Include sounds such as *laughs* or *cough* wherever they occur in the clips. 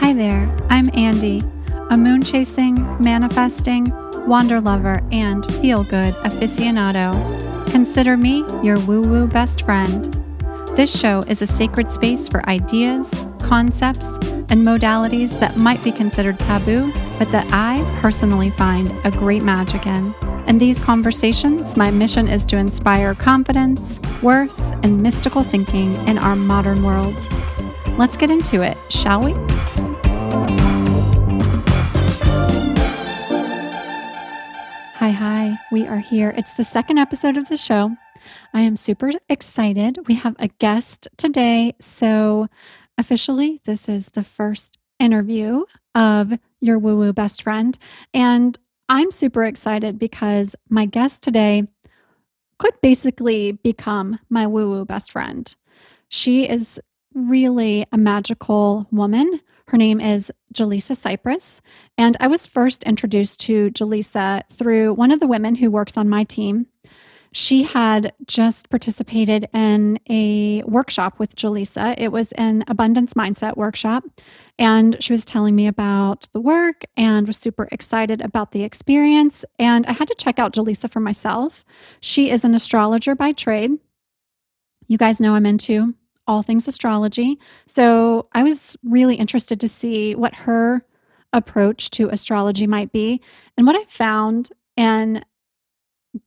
Hi there, I'm Andy, a moon chasing, manifesting, wander lover, and feel good aficionado. Consider me your woo woo best friend. This show is a sacred space for ideas, concepts, and modalities that might be considered taboo, but that I personally find a great magic in. In these conversations, my mission is to inspire confidence, worth, and mystical thinking in our modern world. Let's get into it, shall we? Hi, hi, we are here. It's the second episode of the show. I am super excited. We have a guest today. So, officially, this is the first interview of your woo woo best friend. And I'm super excited because my guest today could basically become my woo woo best friend. She is really a magical woman. Her name is Jaliessa Sipress. And I was first introduced to Jaliessa through one of the women who works on my team. She had just participated in a workshop with Jaliessa. It was an abundance mindset workshop. And she was telling me about the work and was super excited about the experience. And I had to check out Jaliessa for myself. She is an astrologer by trade. You guys know I'm into all things astrology. So I was really interested to see what her approach to astrology might be. And what I found in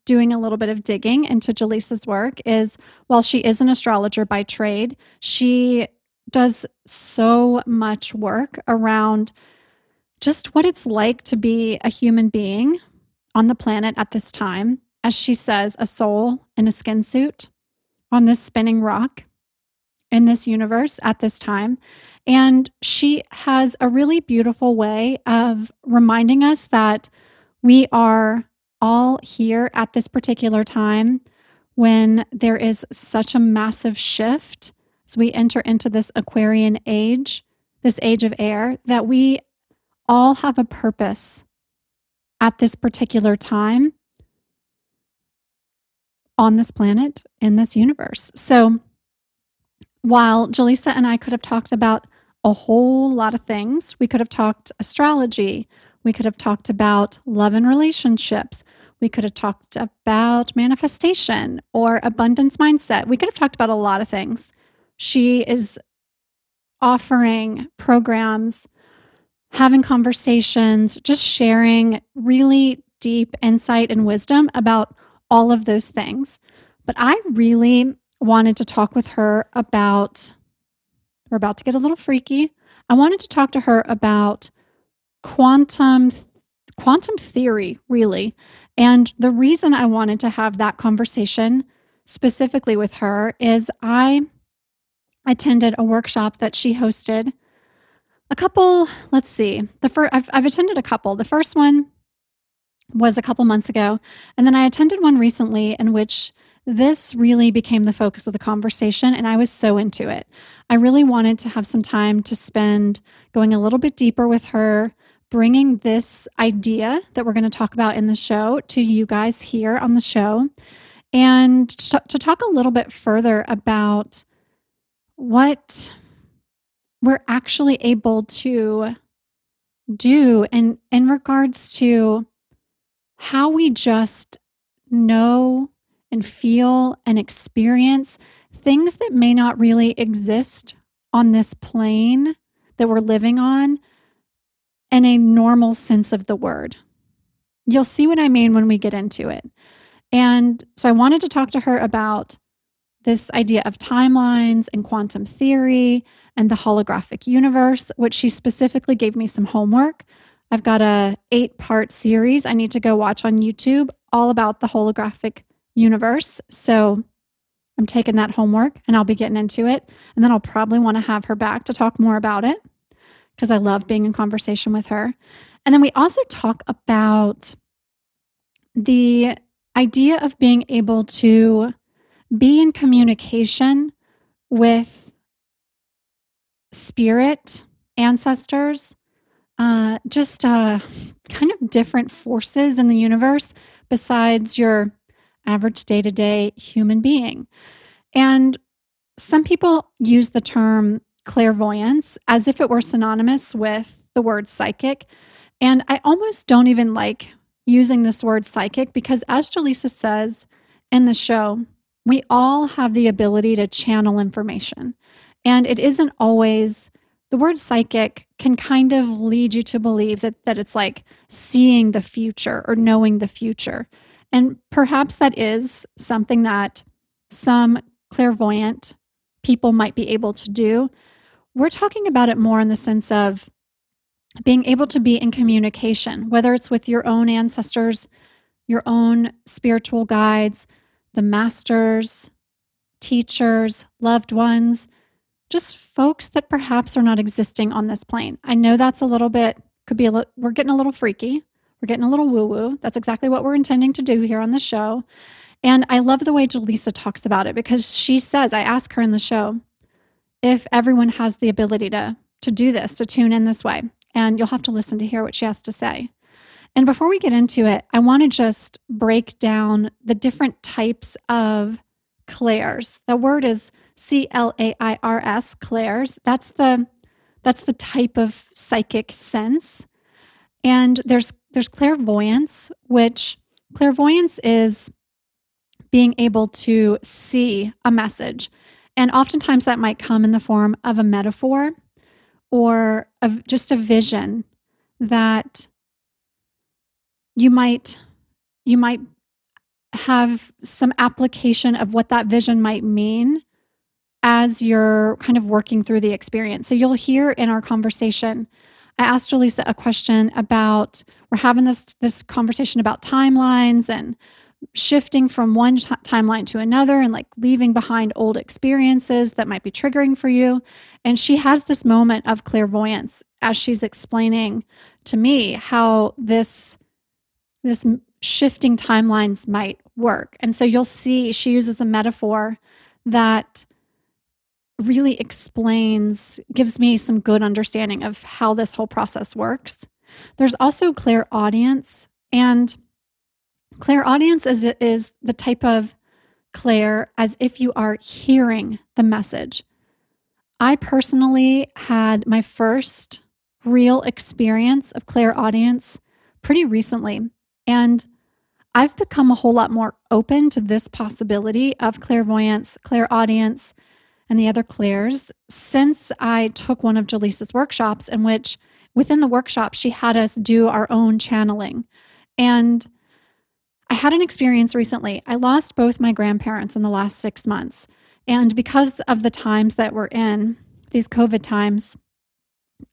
doing a little bit of digging into Jaliessa's work is while she is an astrologer by trade, she does so much work around just what it's like to be a human being on the planet at this time. As she says, a soul in a skin suit on this spinning rock in this universe at this time. And she has a really beautiful way of reminding us that we are all here at this particular time when there is such a massive shift as we enter into this Aquarian age, this age of air, that we all have a purpose at this particular time on this planet, in this universe. So, while Jaliessa and I could have talked about a whole lot of things, we could have talked astrology, we could have talked about love and relationships, we could have talked about manifestation or abundance mindset. We could have talked about a lot of things. She is offering programs, having conversations, just sharing really deep insight and wisdom about all of those things. But I really wanted to talk with her about, we're about to get a little freaky. I wanted to talk to her about quantum quantum theory really. And the reason i wanted to have that conversation specifically with her is i attended a workshop that she hosted. A couple let's see the first I've, I've attended a couple. The first one was a couple months ago and then i attended one recently in which this really became the focus of the conversation, and I was so into it. I really wanted to have some time to spend going a little bit deeper with her, bringing this idea that we're going to talk about in the show to you guys here on the show, and to talk a little bit further about what we're actually able to do and in regards to how we just know and feel and experience things that may not really exist on this plane that we're living on in a normal sense of the word. You'll see what I mean when we get into it. And so I wanted to talk to her about this idea of timelines and quantum theory and the holographic universe, which she specifically gave me some homework. I've got a 8-part series I need to go watch on YouTube all about the holographic universe. So I'm taking that homework and I'll be getting into it. And then I'll probably want to have her back to talk more about it because I love being in conversation with her. And then we also talk about the idea of being able to be in communication with spirit, ancestors, uh, just uh, kind of different forces in the universe besides your average day to day human being. And some people use the term clairvoyance as if it were synonymous with the word psychic. And I almost don't even like using this word psychic because, as Jaliessa says in the show, we all have the ability to channel information. And it isn't always the word psychic can kind of lead you to believe that, that it's like seeing the future or knowing the future. And perhaps that is something that some clairvoyant people might be able to do. We're talking about it more in the sense of being able to be in communication, whether it's with your own ancestors, your own spiritual guides, the masters, teachers, loved ones, just folks that perhaps are not existing on this plane. I know that's a little bit, could be a little, we're getting a little freaky. We're getting a little woo woo. That's exactly what we're intending to do here on the show. And I love the way Jaliessa talks about it because she says, I ask her in the show if everyone has the ability to, to do this, to tune in this way. And you'll have to listen to hear what she has to say. And before we get into it, I want to just break down the different types of clairs. The word is C L A I R S, clairs. That's the that's the type of psychic sense. And there's there's clairvoyance, which clairvoyance is being able to see a message. And oftentimes that might come in the form of a metaphor or of just a vision that you might you might have some application of what that vision might mean as you're kind of working through the experience. So you'll hear in our conversation I asked Jaliessa a question about we're having this this conversation about timelines and shifting from one t- timeline to another and like leaving behind old experiences that might be triggering for you. And she has this moment of clairvoyance as she's explaining to me how this this shifting timelines might work. And so you'll see she uses a metaphor that really explains, gives me some good understanding of how this whole process works. There's also clairaudience, and clairaudience is, is the type of clair as if you are hearing the message. I personally had my first real experience of clairaudience pretty recently, and I've become a whole lot more open to this possibility of clairvoyance, clairaudience, and the other clairs since I took one of Jaliessa's workshops, in which within the workshop, she had us do our own channeling. And I had an experience recently. I lost both my grandparents in the last six months. And because of the times that we're in, these COVID times,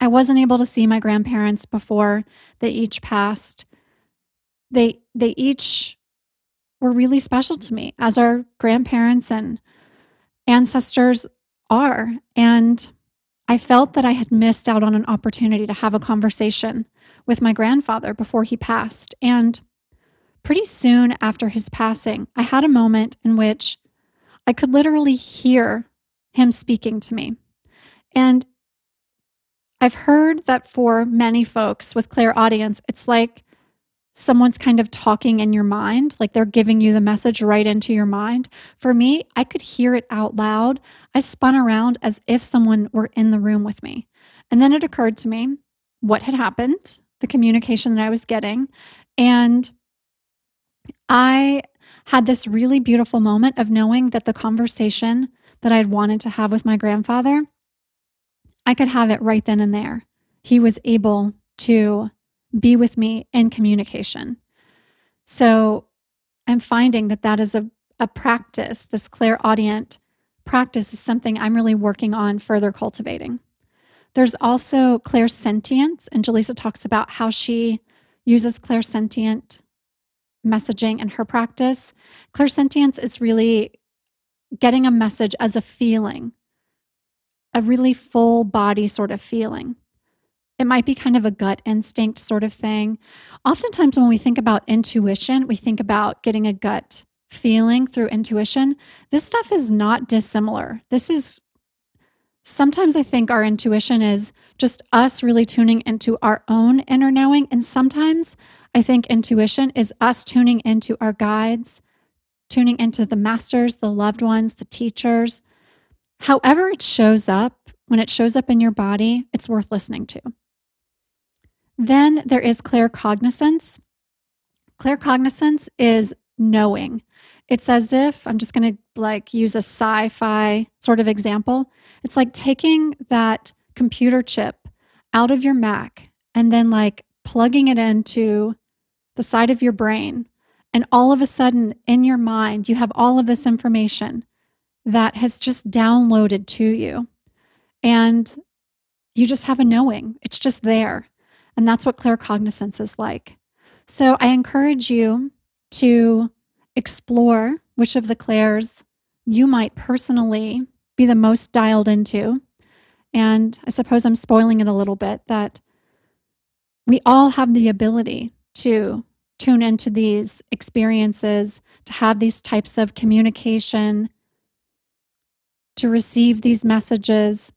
I wasn't able to see my grandparents before they each passed. They they each were really special to me as our grandparents and ancestors are. And I felt that I had missed out on an opportunity to have a conversation with my grandfather before he passed. And pretty soon after his passing, I had a moment in which I could literally hear him speaking to me. And I've heard that for many folks with clairaudience, it's like someone's kind of talking in your mind, like they're giving you the message right into your mind. For me, I could hear it out loud. I spun around as if someone were in the room with me. And then it occurred to me what had happened, the communication that I was getting. And I had this really beautiful moment of knowing that the conversation that I'd wanted to have with my grandfather, I could have it right then and there. He was able to be with me in communication. So I'm finding that that is a, a practice, this clairaudient practice is something I'm really working on further cultivating. There's also clairsentience, and Jaliessa talks about how she uses clairsentient messaging in her practice. Clairsentience is really getting a message as a feeling, a really full body sort of feeling. It might be kind of a gut instinct sort of thing. Oftentimes, when we think about intuition, we think about getting a gut feeling through intuition. This stuff is not dissimilar. This is sometimes I think our intuition is just us really tuning into our own inner knowing. And sometimes I think intuition is us tuning into our guides, tuning into the masters, the loved ones, the teachers, however it shows up, when it shows up in your body, it's worth listening to. Then there is claircognizance. Claircognizance is knowing. It's as if I'm just going to like use a sci-fi sort of example. It's like taking that computer chip out of your Mac and then like plugging it into the side of your brain and all of a sudden in your mind you have all of this information that has just downloaded to you. And you just have a knowing. It's just there. And that's what claircognizance is like. So I encourage you to explore which of the clairs you might personally be the most dialed into. And I suppose I'm spoiling it a little bit that we all have the ability to tune into these experiences, to have these types of communication, to receive these messages.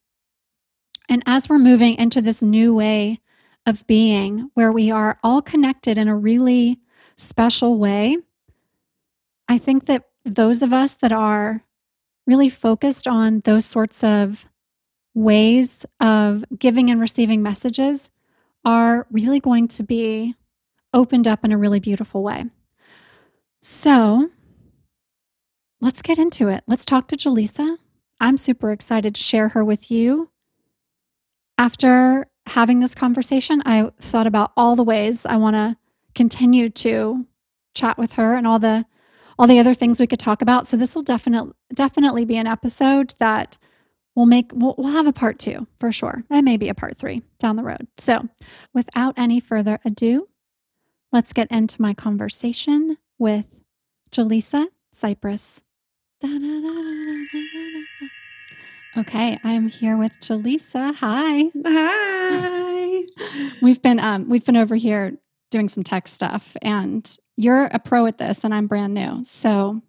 And as we're moving into this new way of being, where we are all connected in a really special way, I think that those of us that are really focused on those sorts of ways of giving and receiving messages are really going to be opened up in a really beautiful way. So let's get into it. Let's talk to Jaliessa. I'm super excited to share her with you. After having this conversation, I thought about all the ways I want to continue to chat with her and all the all the other things we could talk about. So this will definitely definitely be an episode that we'll make we'll, we'll have a part 2 for sure. And maybe a part 3 down the road. So, without any further ado, let's get into my conversation with Jaliessa Sipress. Okay, I'm here with Jaliessa. Hi. Hi. *laughs* we've been um we've been over here doing some tech stuff and you're a pro at this and I'm brand new. So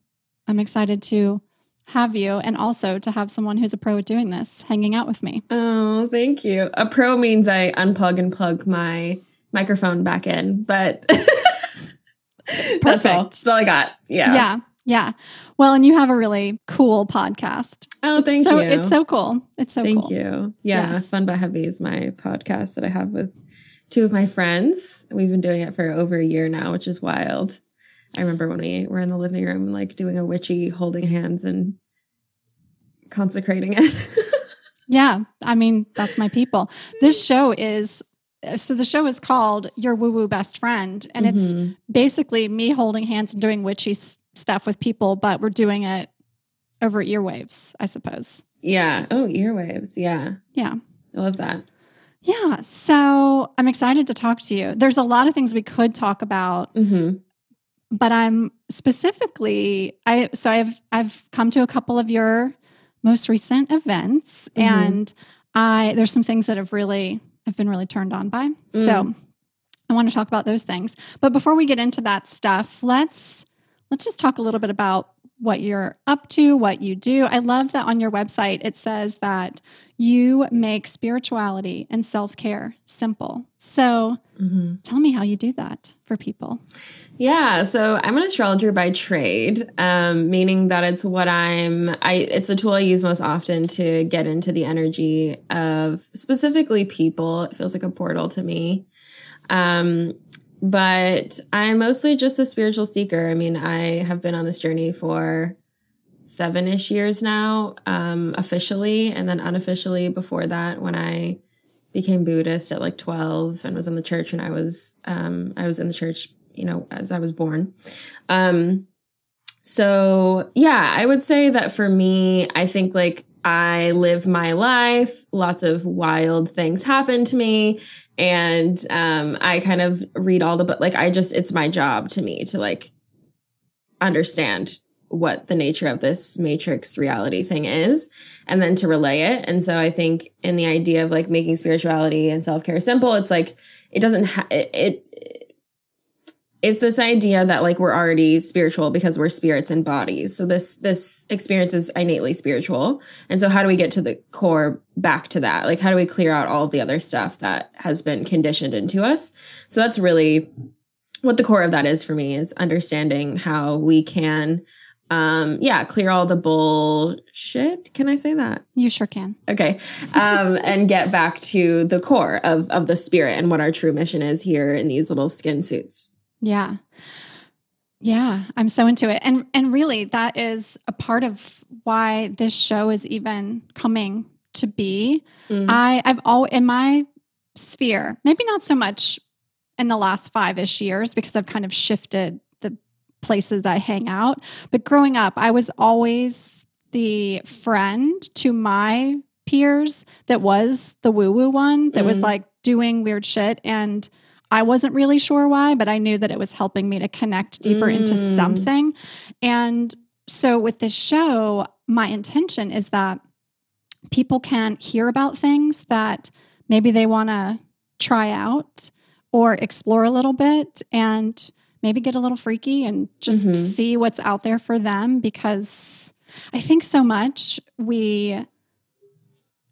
I'm excited to have you and also to have someone who's a pro at doing this hanging out with me. Oh, thank you. A pro means I unplug and plug my microphone back in, but *laughs* that's all. That's all I got. Yeah. Yeah. Yeah. Well, and you have a really cool podcast. Oh, thank so, you. It's so cool. It's so thank cool. you. Yeah. Yes. Fun but Heavy is my podcast that I have with two of my friends. We've been doing it for over a year now, which is wild. I remember when we were in the living room, like doing a witchy holding hands and consecrating it. *laughs* yeah. I mean, that's my people. This show is so the show is called Your Woo Woo Best Friend, and mm-hmm. it's basically me holding hands and doing witchy stuff with people, but we're doing it over earwaves, I suppose. Yeah. Oh, earwaves. Yeah. Yeah. I love that. Yeah. So I'm excited to talk to you. There's a lot of things we could talk about. Mm-hmm. But I'm specifically I so I've I've come to a couple of your most recent events mm-hmm. and I there's some things that have really I've been really turned on by. Mm. So I want to talk about those things. But before we get into that stuff, let's let's just talk a little bit about what you're up to, what you do. I love that on your website it says that you make spirituality and self care simple. So mm-hmm. tell me how you do that for people. Yeah, so I'm an astrologer by trade, um, meaning that it's what I'm. I it's the tool I use most often to get into the energy of specifically people. It feels like a portal to me. Um, but I'm mostly just a spiritual seeker. I mean, I have been on this journey for seven ish years now, um, officially, and then unofficially before that when I became Buddhist at like 12 and was in the church when I was, um, I was in the church, you know, as I was born. Um, so yeah, I would say that for me, I think like I live my life. Lots of wild things happen to me. And um, I kind of read all the, but like, I just, it's my job to me to like understand what the nature of this matrix reality thing is and then to relay it. And so I think in the idea of like making spirituality and self-care simple, it's like it doesn't ha- it, it it's this idea that like we're already spiritual because we're spirits and bodies. So this this experience is innately spiritual. And so how do we get to the core back to that? Like how do we clear out all of the other stuff that has been conditioned into us? So that's really what the core of that is for me is understanding how we can um yeah clear all the bullshit can i say that You sure can. okay um and get back to the core of of the spirit and what our true mission is here in these little skin suits Yeah. Yeah, I'm so into it. And and really that is a part of why this show is even coming to be. Mm. I I've all in my sphere, maybe not so much in the last 5ish years because I've kind of shifted the places I hang out, but growing up I was always the friend to my peers that was the woo woo one that was Mm. like doing weird shit and I wasn't really sure why, but I knew that it was helping me to connect deeper into Mm. something. And so with this show, my intention is that people can hear about things that maybe they want to try out or explore a little bit and maybe get a little freaky and just Mhm. see what's out there for them because I think so much we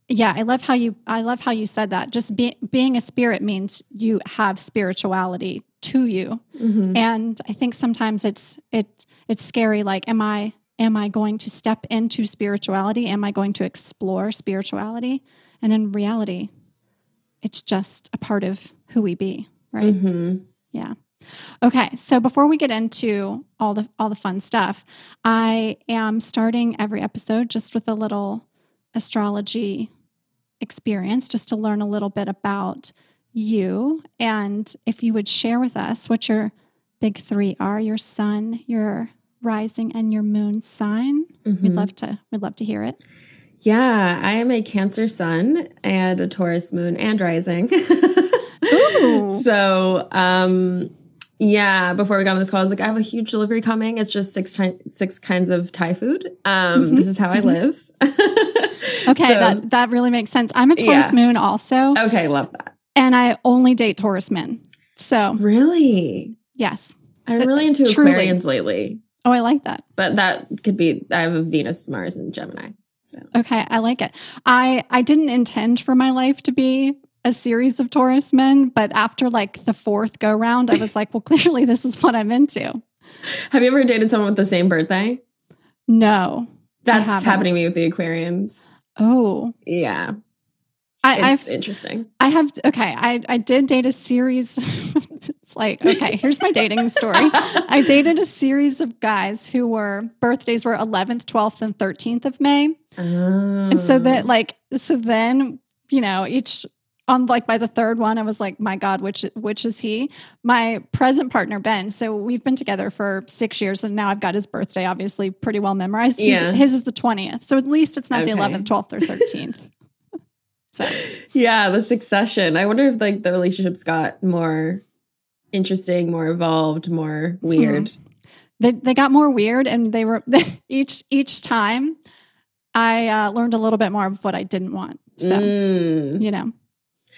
yeah, I love how you I love how you said that. Just be, being a spirit means you have spirituality to you. Mhm. And I think sometimes it's it it's scary like am I am I going to step into spirituality? Am I going to explore spirituality? And in reality, it's just a part of who we be, right? Mhm. Yeah. Okay, so before we get into all the all the fun stuff, I am starting every episode just with a little astrology experience just to learn a little bit about you and if you would share with us what your big 3 are, your sun, your rising and your moon sign. We'd Mhm. love to we'd love to hear it. Yeah, I am a Cancer sun and a Taurus moon and rising. *laughs* Ooh. So, um, yeah, before we got on this call, I was like, I have a huge delivery coming. It's just six six kinds of Thai food. Um. *laughs* This is how I live. *laughs* Okay, So- that that really makes sense. I'm a Taurus Yeah. moon also, okay, love that. and I only date Taurus men. So, Really? yes. I'm really into Truly. Aquarians lately, Oh, I like that. but that could be, I have a Venus, Mars, and Gemini. So, Okay, I like it. I I didn't intend for my life to be a series of Taurus men, but after like the fourth go round, I was like, well, clearly this is what I'm into. have you ever dated someone with the same birthday? No. That's happening to me with the Aquarians. Oh, Yeah, I it's I've, interesting. I have okay. I I did date a series. *laughs* it's like okay, here's my dating story. *laughs* I dated a series of guys who were birthdays were 11th, 12th, and 13th of May. And so that Oh. like so then, you know, each on like by the third one, I was like, my God, which which is he? My present partner, Ben. So we've been together for six years and now I've got his birthday obviously pretty well memorized. He's- Yeah. His is the 20th. So at least it's not the 11th, 12th, or 13th. *laughs* so Yeah, the succession. I wonder if like the relationships got more interesting, more evolved, more weird. they they got more weird and they were *laughs* each each time I uh, learned a little bit more of what I didn't want. So Mm. you know,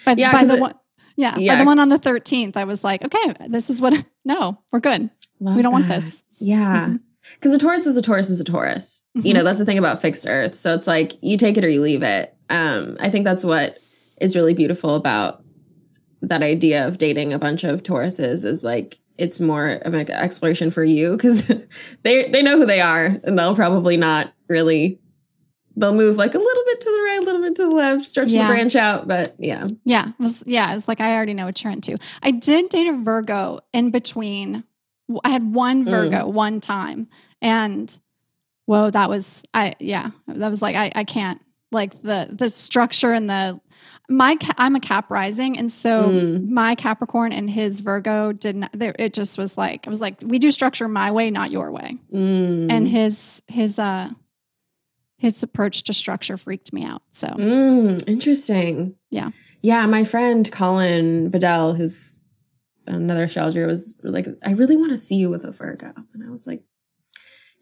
by, Yeah, by 'cause the it- one, yeah, by the one on the thirteenth, I was like, okay, this is what. *laughs* No, we're good. Love we don't want this. Yeah. Mhm. Because a Taurus is a Taurus is a Taurus. You Mhm. know, that's the thing about fixed earth. So it's like you take it or you leave it. Um, I think that's what is really beautiful about that idea of dating a bunch of Tauruses is like it's more of an exploration for you because *laughs* they they know who they are and they'll probably not really they'll move like a little bit to the right, a little bit to the left, start Yeah. to branch out. But yeah. Yeah, it was yeah, It's like I already know what you're into. I did date a Virgo in between. I had one Mm. Virgo one time, and whoa, that was I yeah, that was like I I can't like the the structure and the my I'm a Cap rising, and so Mm. my Capricorn and his Virgo didn't. There, it just was like I was like we do structure my way, not your way, Mm. and his his uh his approach to structure freaked me out. So Mm, interesting. Yeah. Yeah. My friend Colin Bedell, who's another astrologer, was like, I really want to see you with a Virgo. And I was like,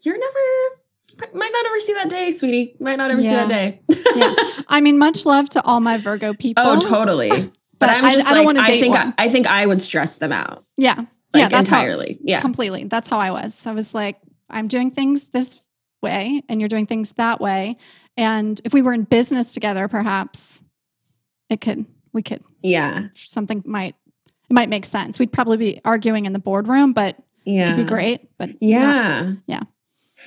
You're never, might not ever see that day, sweetie. Might not ever Yeah. see that day. yeah, I mean, much love to all my Virgo people. oh, totally. *laughs* But, But I'm I- just I don't like, wanna I think I. I think I would stress them out. Yeah. Like yeah, that's how- entirely. yeah. completely. That's how I was. I was like, I'm doing things this way and you're doing things that way. And if we were in business together, perhaps it could, we could, Yeah. something might, it might make sense. We'd probably be arguing in the boardroom, but Yeah. it'd be great. But not- Yeah. Yeah.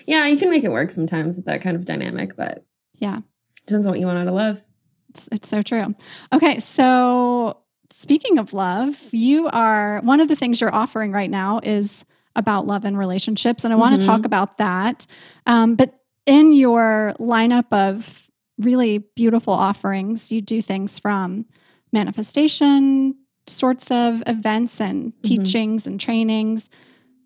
Yeah, you can make it work sometimes with that kind of dynamic, but yeah, depends on what you want out of love. It's, it's so true. Okay, so speaking of love, you are one of the things you're offering right now is about love and relationships, and I want to Mhm. talk about that. Um, but in your lineup of really beautiful offerings, you do things from manifestation sorts of events and teachings and trainings.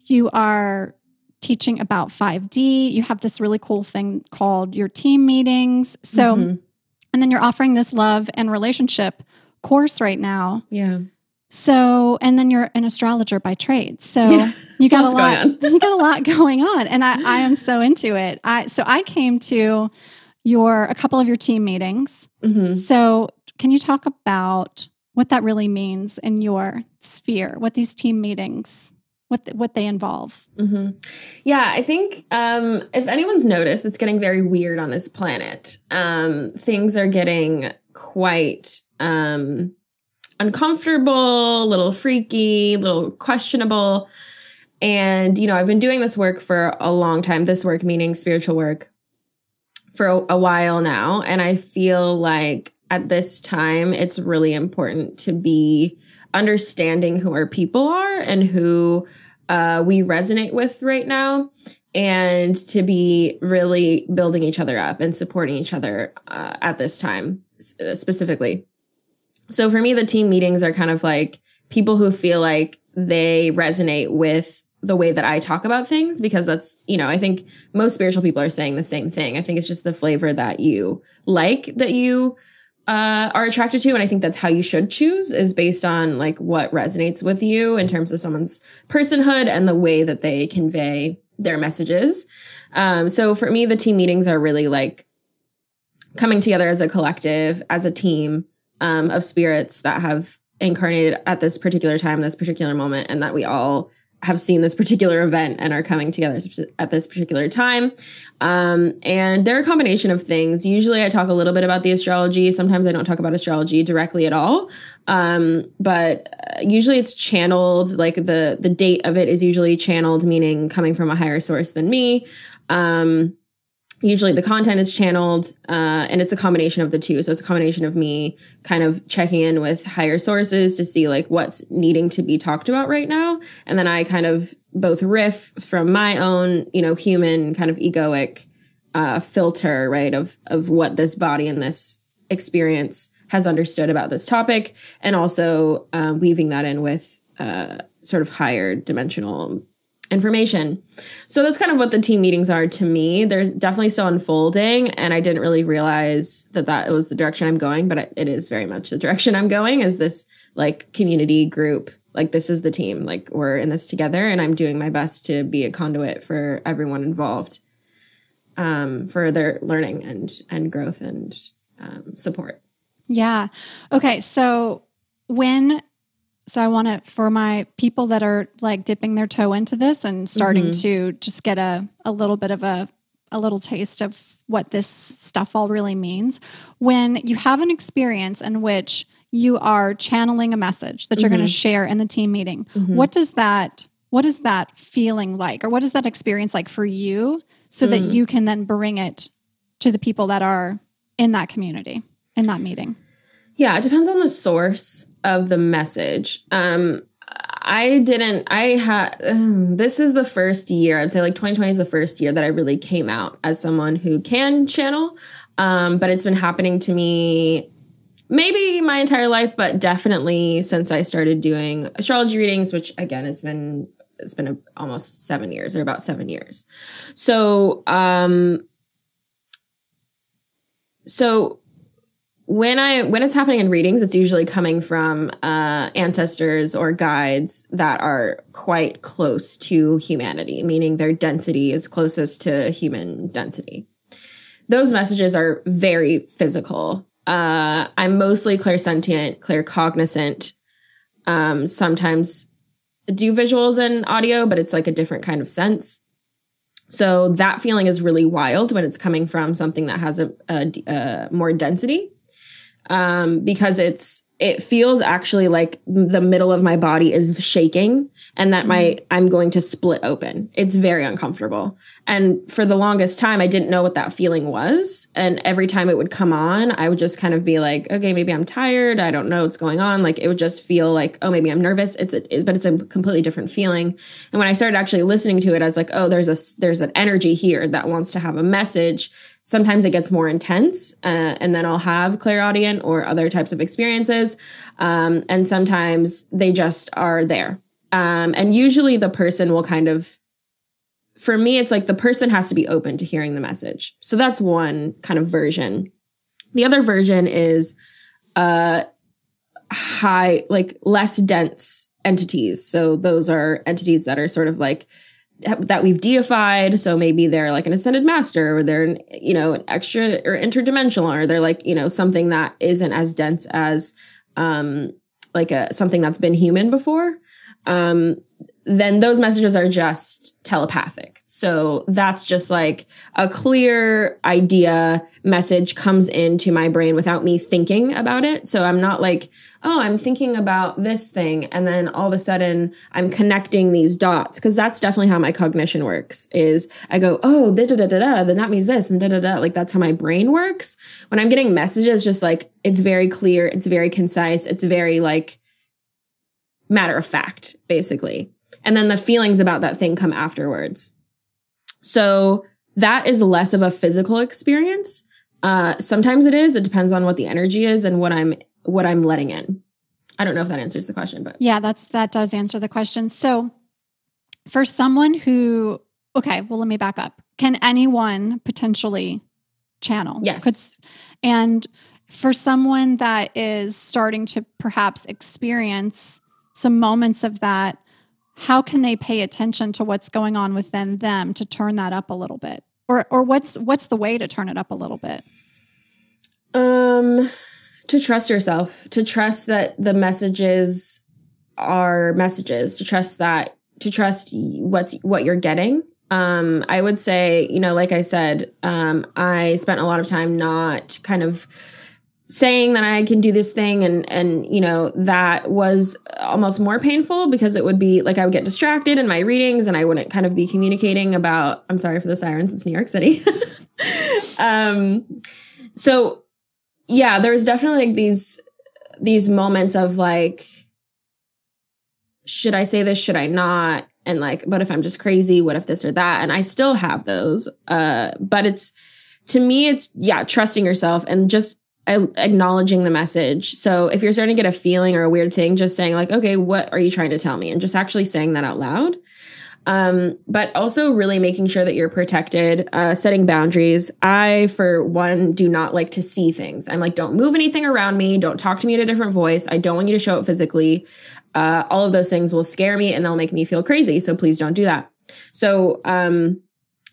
You are teaching about 5D. You have this really cool thing called your team meetings. So, Mhm. and then you're offering this love and relationship course right now. yeah. So, and then you're an astrologer by trade. So Yeah. you got a lot, you got a lot going on. And I, I am so into it. I, so I came to your, a couple of your team meetings. Mhm. So can you talk about what that really means in your sphere, what these team meetings, what, what they involve? hmm Yeah, I think um, if anyone's noticed, it's getting very weird on this planet. Um, things are getting quite um, uncomfortable, a little freaky, a little questionable. And, you know, I've been doing this work for a long time, this work meaning spiritual work, for a, a while now. And I feel like at this time, it's really important to be understanding who our people are and who uh, we resonate with right now and to be really building each other up and supporting each other uh, at this time specifically. So for me, the team meetings are kind of like people who feel like they resonate with the way that I talk about things because that's, you know, I think most spiritual people are saying the same thing. I think it's just the flavor that you like that you uh, are attracted to. And I think that's how you should choose is based on like what resonates with you in terms of someone's personhood and the way that they convey their messages. Um, so for me, the team meetings are really like coming together as a collective, as a team um, of spirits that have incarnated at this particular time, this particular moment, and that we all have seen this particular event and are coming together at this particular time. Um, and they're a combination of things. Usually I talk a little bit about the astrology. Sometimes I don't talk about astrology directly at all. Um, but uh, usually it's channeled, like the, the date of it is usually channeled, meaning coming from a higher source than me. Um, usually the content is channeled uh, and it's a combination of the two. So it's a combination of me kind of checking in with higher sources to see like what's needing to be talked about right now. And then i kind of both riff from my own you know human kind of egoic uh, filter right of of what this body and this experience has understood about this topic. And also uh, weaving that in with uh, sort of higher dimensional information. So that's kind of what the team meetings are to me. There's definitely still unfolding, and I didn't really realize that that was the direction I'm going, but it is very much the *laughs* direction I'm going. Is this like community group? Like this is the team. Like we're in this together, and I'm doing my best to be a conduit for everyone involved, um, for their learning and and growth and um, support. Yeah. Okay. So when, so I want to, for my people that are like dipping their toe into this and starting mm-hmm. to just get a, a little bit of a, a little taste of what this stuff all really means. When you have an experience in which you are channeling a message that you're going to mm-hmm. share in the team meeting, mm-hmm. what does that, what is that feeling like? Or what is that experience like for you so that mm. you can then bring it to the people that are in that community, in that meeting? Yeah, it depends on the source of the message. Um, I didn't, I had, *sighs* this is the first year, I'd say like 2020 is the first year that I really came out as someone who can channel. Um, but it's been happening to me maybe my entire life, but definitely since I started doing astrology readings, which again has been, it's been a, almost seven years or about seven years. So, um, so when I when it's happening in readings, it's usually coming from uh, ancestors or guides that are quite close to humanity, meaning their density is closest to human density. Those messages are very physical. Uh, I'm mostly clairsentient, claircognizant. Um, sometimes do visuals and audio, but it's like a different kind of sense. So that feeling is really wild when it's coming from something that has a, a, a more density. Um, because it's it feels actually like the middle of my body is shaking and that my Mm-hmm. I'm going to split open. It's very uncomfortable. And for the longest time I didn't know what that feeling was and every time it would come on, I would just kind of be like, okay, maybe I'm tired, I don't know what's going on. Like it would just feel like, oh, maybe I'm nervous. It's a, it, but it's a completely different feeling. And when I started actually listening to it, I was like, oh, there's a there's an energy here that wants to have a message sometimes it gets more intense uh, and then i'll have clairaudient or other types of experiences um, and sometimes they just are there. Um, and usually the person will kind of for me it's like the person has to be open to hearing the message. So that's one kind of version. The other version is uh high like less dense entities. So those are entities that are sort of like that we've deified. So maybe they're like an ascended master or they're, you know, an extra or interdimensional or they're like, you know, something that isn't as dense as, um, like a, something that's been human before. Um, then those messages are just telepathic. So that's just like a clear idea message comes into my brain without me thinking about it. So I'm not like, oh, I'm thinking about this thing. And then all of a sudden I'm connecting these dots. Cause that's definitely how my cognition works is I go, oh, da da da da da, then that means this and da da da. Like that's how my brain works. When I'm getting messages, just like it's very clear, it's very concise, it's very like matter of fact, basically. And then the feelings about that thing come afterwards. So that is less of a physical experience. Uh, sometimes it is. It depends on what the energy is and what I'm what I'm letting in. I don't know if that answers the question, but Yeah, that's that does answer the question. So for someone who okay, well let me back up. Can anyone potentially channel? Yes. Could and for someone that is starting to perhaps experience some moments of that, how can they pay attention to what's going on within them to turn that up a little bit? Or or what's what's the way to turn it up a little bit? Um, to trust yourself, to trust that the messages are messages, to trust that, to trust what's what you're getting. Um, I would say, you know, like I said, um, I spent a lot of time not kind of saying that I can do this thing and and you know that was almost more painful because it would be like I would get distracted in my readings and I wouldn't kind of be communicating about I'm sorry for the sirens it's New York City. *laughs* um so yeah there was definitely like these these moments of like should I say this? Should I not? And like what if I'm just crazy? What if this or that? And I still have those uh but it's to me it's yeah trusting yourself and just acknowledging the message. So if you're starting to get a feeling or a weird thing, just saying like, okay, what are you trying to tell me? And just actually saying that out loud. Um, but also really making sure that you're protected, uh, setting boundaries. I, for one, do not like to see things. I'm like, don't move anything around me. Don't talk to me in a different voice. I don't want you to show up physically. Uh, all of those things will scare me and they'll make me feel crazy. So please don't do that. So, um,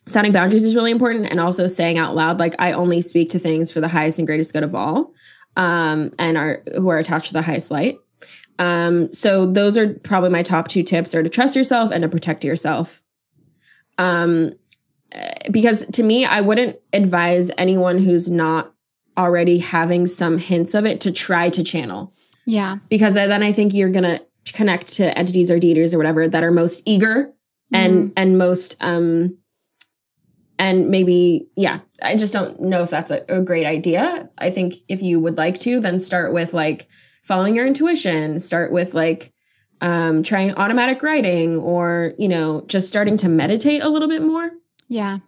setting boundaries is really important and also saying out loud like i only speak to things for the highest and greatest good of all um, and are who are attached to the highest light. Um, so those are probably my top two tips are to trust yourself and to protect yourself. Um, because to me i wouldn't advise anyone who's not already having some hints of it to try to channel. Yeah. because then i think you're gonna connect to entities or deities or whatever that are most eager and and most um and maybe yeah i just don't know if that's a, a great idea i think if you would like to then start with like following your intuition start with like um trying automatic writing or you know just starting to meditate a little bit more Yeah.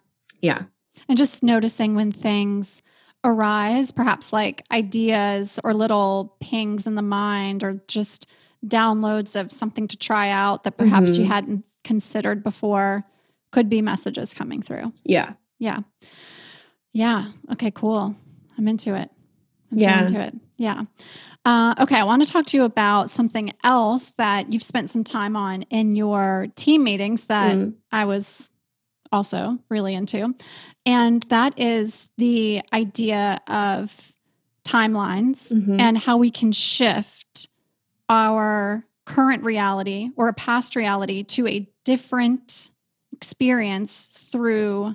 yeah And just noticing when things arise, perhaps like ideas or little pings in the mind or just downloads of something to try out that perhaps you Mhm. hadn't considered before could be messages coming through. yeah Yeah. Yeah. Okay, cool. I'm into it. I'm Yeah. into it. Yeah. Uh, okay, I want to talk to you about something else that you've spent some time on in your team meetings that Mm. I was also really into. And that is the idea of timelines Mhm. and how we can shift our current reality or a past reality to a different experience through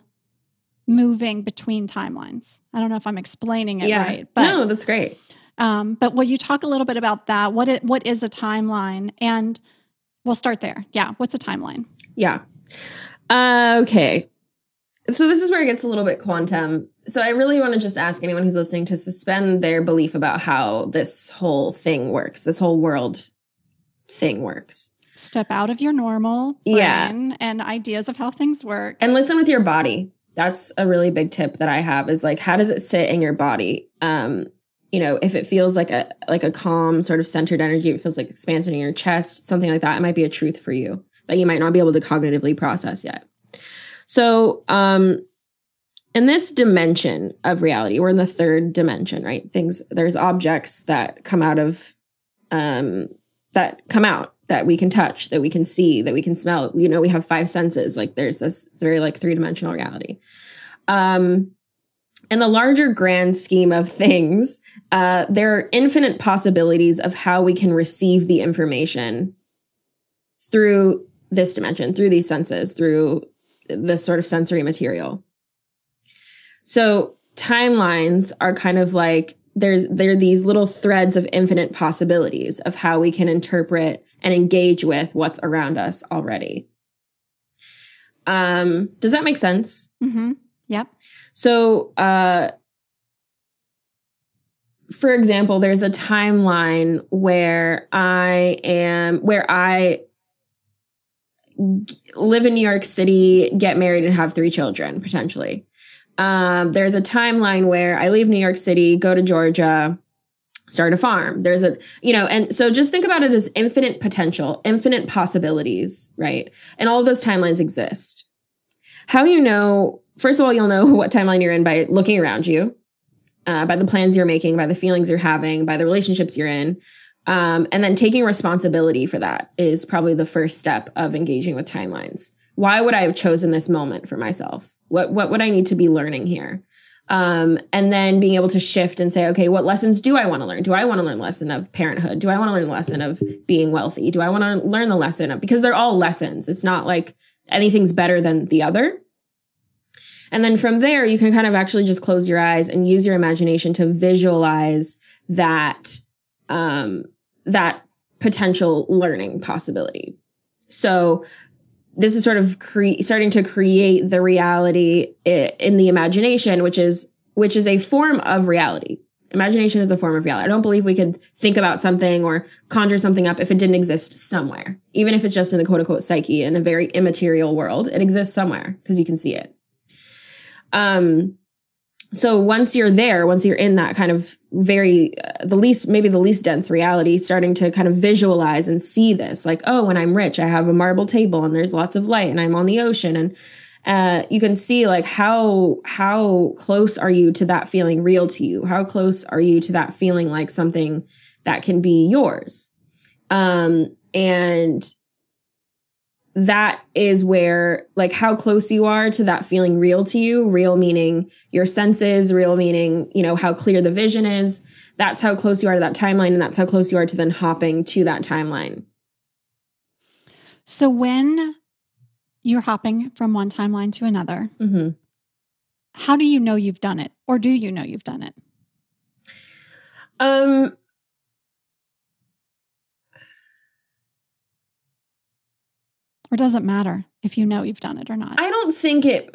moving between timelines. I don't know if I'm explaining it yeah right, but no that's great Um, but will you talk a little bit about that? What it, what is a timeline? And we'll start there. Yeah, what's a timeline? Yeah. Uh, okay. So this is where it gets a little bit quantum. So I really want to just ask anyone who's listening to suspend their belief about how this whole thing works, this whole world thing works. Step out of your normal Yeah. and ideas of how things work. And listen with your body. That's a really big tip that I have is like how does it sit in your body? Um, you know, if it feels like a like a calm, sort of centered energy, it feels like expansion in your chest, something like that, it might be a truth for you that you might not be able to cognitively process yet. So, um, in this dimension of reality, we're in the third dimension, right? Things there's objects that come out of um that come out that we can touch, that we can see, that we can smell. You know, we have five senses. Like there's this very like three-dimensional reality. Um in the larger grand scheme of things, uh, there are infinite possibilities of how we can receive the information through this dimension, through these senses, through this sort of sensory material. So timelines are kind of like there's there are these little threads of infinite possibilities of how we can interpret and engage with what's around us already. Um, does that make sense? Mm-hmm. Yep. So, uh, for example, there's a timeline where I am, where I g- live in New York City, get married, and have three children potentially. Um, there's a timeline where I leave New York City, go to Georgia, start a farm. There's a, you know, and so just think about it as infinite potential, infinite possibilities, right? And all of those timelines exist. How you know, first of all, you'll know *laughs* what timeline you're in by looking around you, uh, by the plans you're making, by the feelings you're having, by the relationships you're in. Um, and then taking responsibility for that is probably the first step of engaging with timelines. Why would I have chosen this moment for myself? What what would I need to be learning here? Um, and then being able to shift and say, okay, what lessons do I want to learn? Do I want to learn the lesson of parenthood? Do I want to learn the lesson of being wealthy? Do I want to learn the lesson of because they're all lessons. It's not like anything's better than the other. And then from there, you can kind of actually just close your eyes and use your imagination to visualize that um, that potential learning possibility. So this is sort of cre- starting to create the reality in the imagination, which is which is a form of reality. Imagination is a form of reality. I don't believe we could think about something or conjure something up if it didn't exist somewhere, even if it's just in the quote unquote psyche in a very immaterial world. It exists somewhere because you can see it. Um, so once you're there, once you're in that kind of very, uh, the least, maybe the least dense reality, starting to kind of visualize and see this, like, oh, when I'm rich, I have a marble table and there's lots of light and I'm on the ocean. And, uh, you can see like how, how close are you to that feeling real to you? How close are you to that feeling like something that can be yours? Um, and that is where like how close you are to that feeling real to you real meaning your senses real meaning you know how clear the vision is that's how close you are to that timeline and that's how close you are to then hopping to that timeline So when you're hopping from one timeline to another, mm-hmm. how do you know you've done it? Or do you know you've done it? um Or does it matter if you know you've done it or not? i don't think it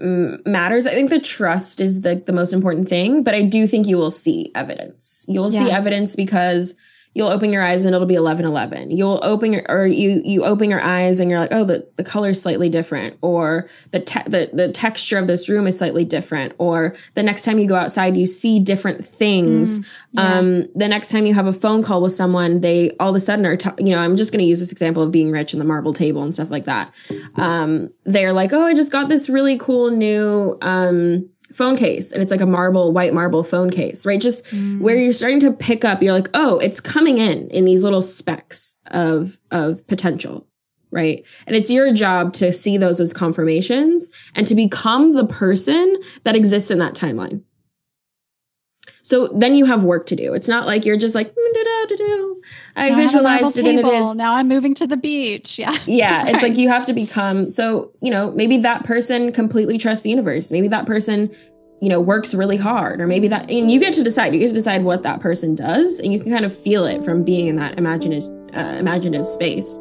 matters. I think the trust is the the most important thing but i do think you will see evidence. You'll see evidence because you'll open your eyes and it'll be 11 11 you'll open your or you you open your eyes and you're like oh the, the color's slightly different or the, te- the the texture of this room is slightly different or the next time you go outside you see different things. Mm, yeah. um the next time you have a phone call with someone they all of a sudden are t- you know i'm just going to use this example of being rich and the marble table and stuff like that. Um they're like oh i just got this really cool new um phone case and it's like a marble white marble phone case right just Mm. where you're starting to pick up you're like oh it's coming in in these little specks of of potential right and it's your job to see those as confirmations and to become the person that exists in that timeline so then you have work to do. It's not like you're just like "Mm, da-da-da-do." i Now visualized it and it is Now I'm moving to the beach. *laughs* Yeah. yeah it's like you have to become so you know maybe that person completely trusts the universe. Maybe that person you know works really hard or maybe that and you get to decide. You get to decide what that person does and you can kind of feel it from being in that imaginative uh, imaginative space.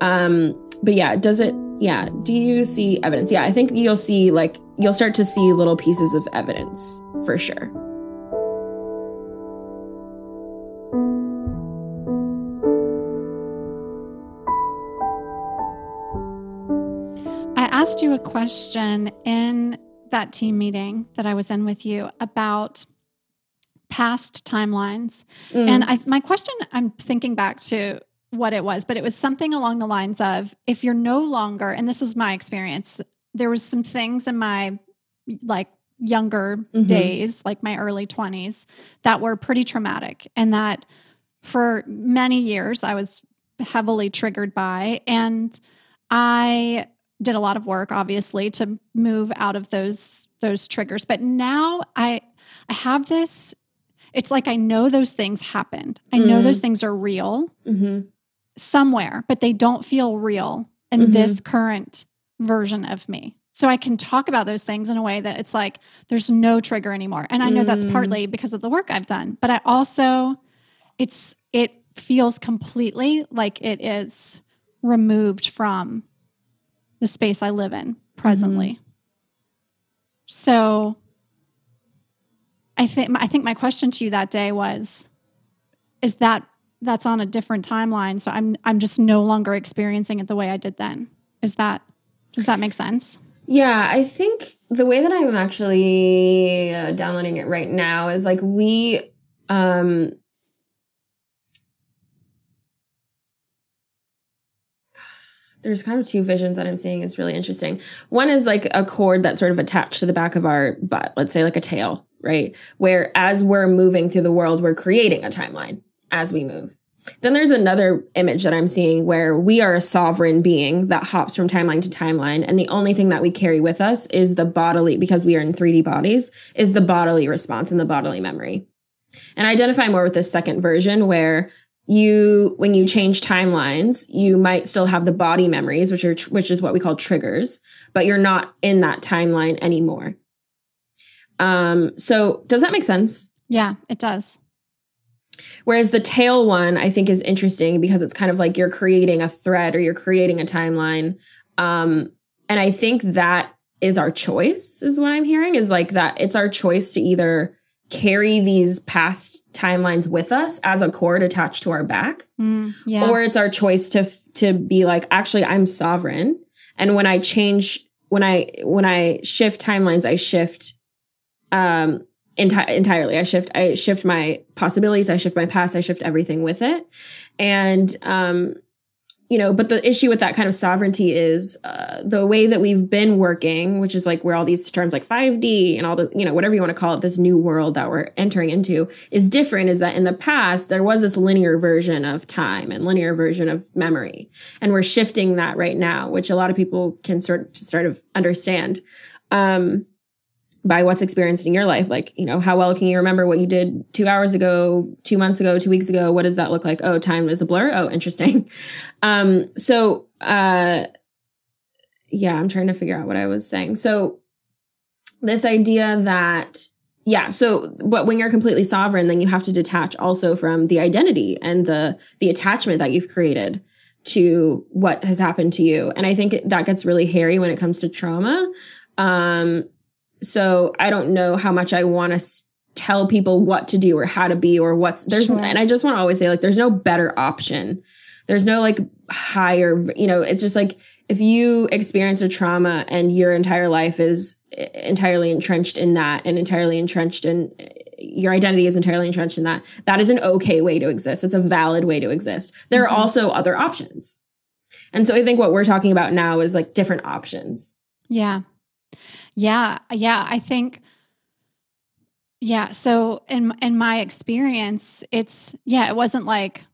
Um but yeah does it yeah do you see evidence? Yeah i think you'll see like you'll start to see little pieces of evidence for sure asked you a question in that team meeting that I was in with you about past timelines. Mm. And I, my question, I'm thinking back to what it was, but it was something along the lines of if you're no longer, and this is my experience, there was some things in my like younger mm-hmm. days, like my early 20s, that were pretty traumatic and that for many years I was heavily triggered by. And I did a lot of work obviously to move out of those those triggers but now i i have this it's like i know those things happened i know those mm. things are real mm-hmm. somewhere but they don't feel real in mm-hmm. this current version of me so i can talk about those things in a way that it's like there's no trigger anymore and i know mm. that's partly because of the work i've done but i also it's it feels completely like it is removed from the space I live in presently. Mm-hmm. So I think I think my question to you that day was is that that's on a different timeline so I'm I'm just no longer experiencing it the way I did then. Is that does that make sense? Yeah, I think the way that I'm actually uh, downloading it right now is like we um there's kind of two visions that I'm seeing is really interesting. One is like a cord that's sort of attached to the back of our butt, let's say like a tail, right? Where as we're moving through the world, we're creating a timeline as we move. Then there's another image that I'm seeing where we are a sovereign being that hops from timeline to timeline. And the only thing that we carry with us is the bodily, because we are in 3D bodies, is the bodily response and the bodily memory. And I identify more with this second version where you when you change timelines you might still have the body memories which are which is what we call triggers but you're not in that timeline anymore. Um so does that make sense? Yeah it does. Whereas the tail one i think is interesting because it's kind of like you're creating a thread or you're creating a timeline. Um and i think that is our choice is what i'm hearing is like that it's our choice to either carry these past timelines with us as a cord attached to our back. Mm, yeah. or it's our choice to to be like actually I'm sovereign. And when I change when I when I shift timelines I shift um enti- entirely. I shift I shift my possibilities I shift my past I shift everything with it. And um you know, but the issue with that kind of sovereignty is uh, the way that we've been working, which is like where all these terms like 5D and all the, you know, whatever you want to call it, this new world that we're entering into is different. Is that in the past, there was this linear version of time and linear version of memory. And we're shifting that right now, which a lot of people can sort, sort of understand. Um, by what's experienced in your life. Like, you know, how well can you remember what you did two hours ago, two months ago, two weeks ago? What does that look like? Oh, time is a blur. Oh, interesting. *laughs* Um, so, uh, yeah, I'm trying to figure out what I was saying. So this idea that, yeah, so but when you're completely sovereign, then you have to detach also from the identity and the, the attachment that you've created to what has happened to you. And I think that gets really hairy when it comes to trauma. Um, so I don't know how much I want to s- tell people what to do or how to be or what's there's sure. and I just want to always say like there's no better option. There's no like higher, you know, it's just like if you experience a trauma and your entire life is entirely entrenched in that and entirely entrenched in your identity is entirely entrenched in that, that is an okay way to exist. It's a valid way to exist. There mm-hmm. are also other options. And so I think what we're talking about now is like different options. Yeah. Yeah, yeah, I think yeah, so in in my experience, it's yeah, it wasn't like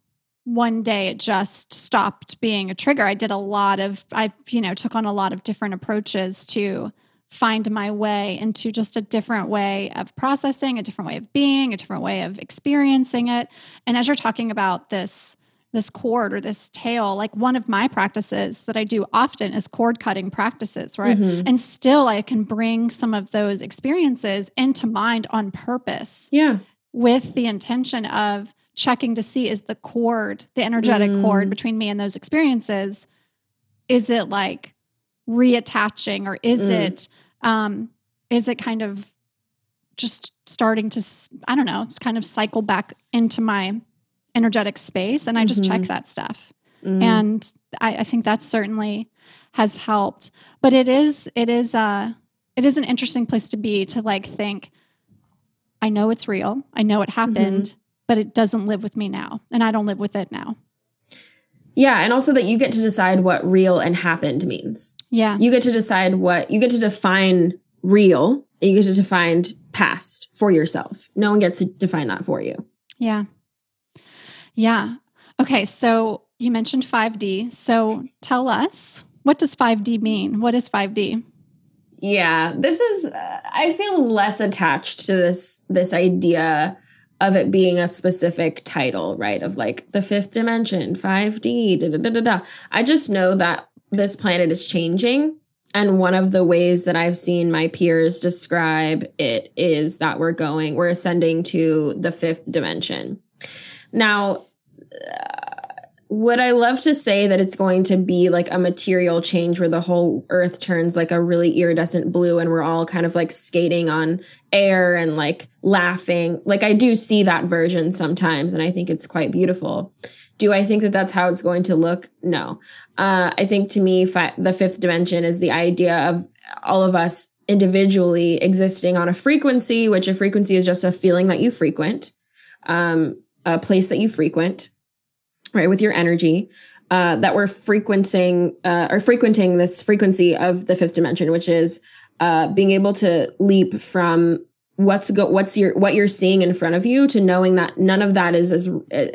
one day it just stopped being a trigger. I did a lot of I you know, took on a lot of different approaches to find my way into just a different way of processing, a different way of being, a different way of experiencing it. And as you're talking about this this cord or this tail. Like one of my practices that I do often is cord cutting practices, right? Mhm. And still I can bring some of those experiences into mind on purpose Yeah. with the intention of checking to see is the cord, the energetic Mm. cord between me and those experiences, is it like reattaching or is Mm. it um is it kind of just starting to i don't know, it's kind of cycle back into my energetic space and I just check Mhm. that stuff. Mhm. And I, I think that certainly has helped. But it is it is uh it is an interesting place to be to like think, I know it's real. I know it happened, but it doesn't live with me now. And I don't live with it now. yeah, and also that you get to decide what real and happened means. Yeah. You get to decide what you get to define real, and you get to define past for yourself. No one gets to define that for you. Yeah. Yeah. Okay. So you mentioned 5D. So tell us, what does 5D mean? What is 5D? Yeah, this is uh, I feel less attached to this this idea of it being a specific title, right? Of like the fifth dimension, 5D, da da da da. I just know that this planet is changing. And one of the ways that I've seen my peers describe it is that we're going, we're ascending to the fifth dimension. Now, would I love to say that it's going to be like a material change where the whole earth turns like a really iridescent blue and we're all kind of like skating on air and like laughing? Like, I do see that version sometimes and I think it's quite beautiful. Do I think that that's how it's going to look? No. Uh, I think to me, fi- the fifth dimension is the idea of all of us individually existing on a frequency, which a frequency is just a feeling that you frequent, um, a place that you frequent right with your energy uh, that we're frequencing uh, or frequenting this frequency of the fifth dimension which is uh, being able to leap from what's go what's your what you're seeing in front of you to knowing that none of that is as uh,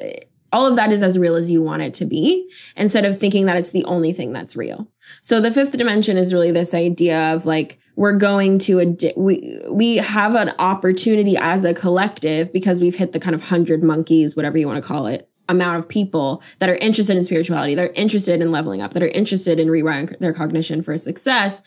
all of that is as real as you want it to be instead of thinking that it's the only thing that's real. So the fifth dimension is really this idea of like we're going to a di- we we have an opportunity as a collective because we've hit the kind of 100 monkeys whatever you want to call it amount of people that are interested in spirituality, that are interested in leveling up, that are interested in rewiring their cognition for success,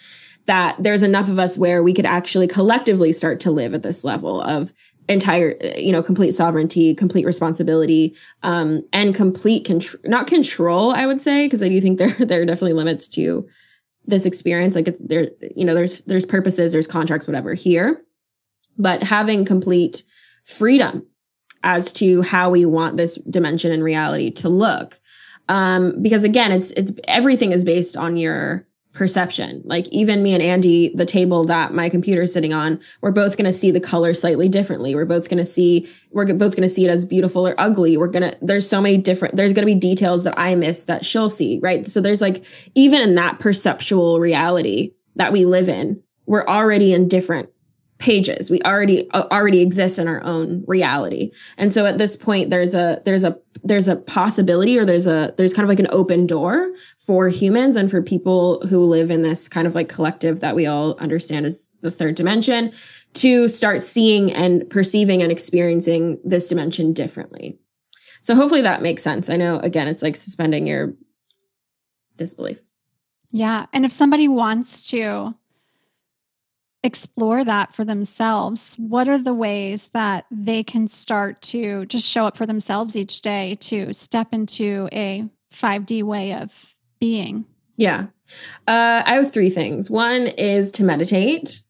that there's enough of us where we could actually collectively start to live at this level of entire, you know, complete sovereignty, complete responsibility, um, and complete control, not control, I would say, because I do think *laughs* there, there are definitely limits to this experience. Like it's there, you know, there's, there's purposes, there's contracts, whatever here, but having complete freedom as to how we want this dimension and reality to look. Um, because again, it's it's everything is based on your perception. Like even me and Andy, the table that my computer is sitting on, we're both going to see the color slightly differently. We're both going to see we're both going to see it as beautiful or ugly. We're going to there's so many different there's going to be details that I miss that she'll see, right? So there's like even in that perceptual reality that we live in, we're already in different pages. We already uh, already exist in our own reality. And so at this point there's a there's a there's a possibility or there's a there's kind of like an open door for humans and for people who live in this kind of like collective that we all understand as the third dimension to start seeing and perceiving and experiencing this dimension differently. So hopefully that makes sense. I know again it's like suspending your disbelief. Yeah. And if somebody wants to explore that for themselves, what are the ways that they can start to just show up for themselves each day to step into a 5D way of being? Yeah. Uh, I have three things. One is to meditate.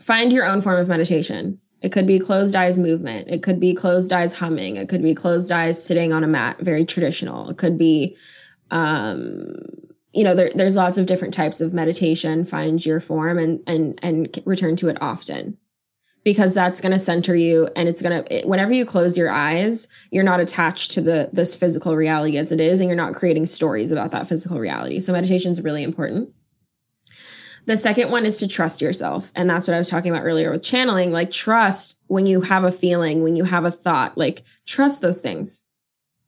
Find your own form of meditation. It could be closed eyes movement. It could be closed eyes humming. It could be closed eyes sitting on a mat, very traditional. It could be, um, you know, there, there's lots of different types of meditation. Find your form and and and return to it often, because that's going to center you, and it's going to. Whenever you close your eyes, you're not attached to the this physical reality as it is, and you're not creating stories about that physical reality. So meditation is really important. The second one is to trust yourself. And that's what I was talking about earlier with channeling. Like, trust when you have a feeling, when you have a thought, like, trust those things.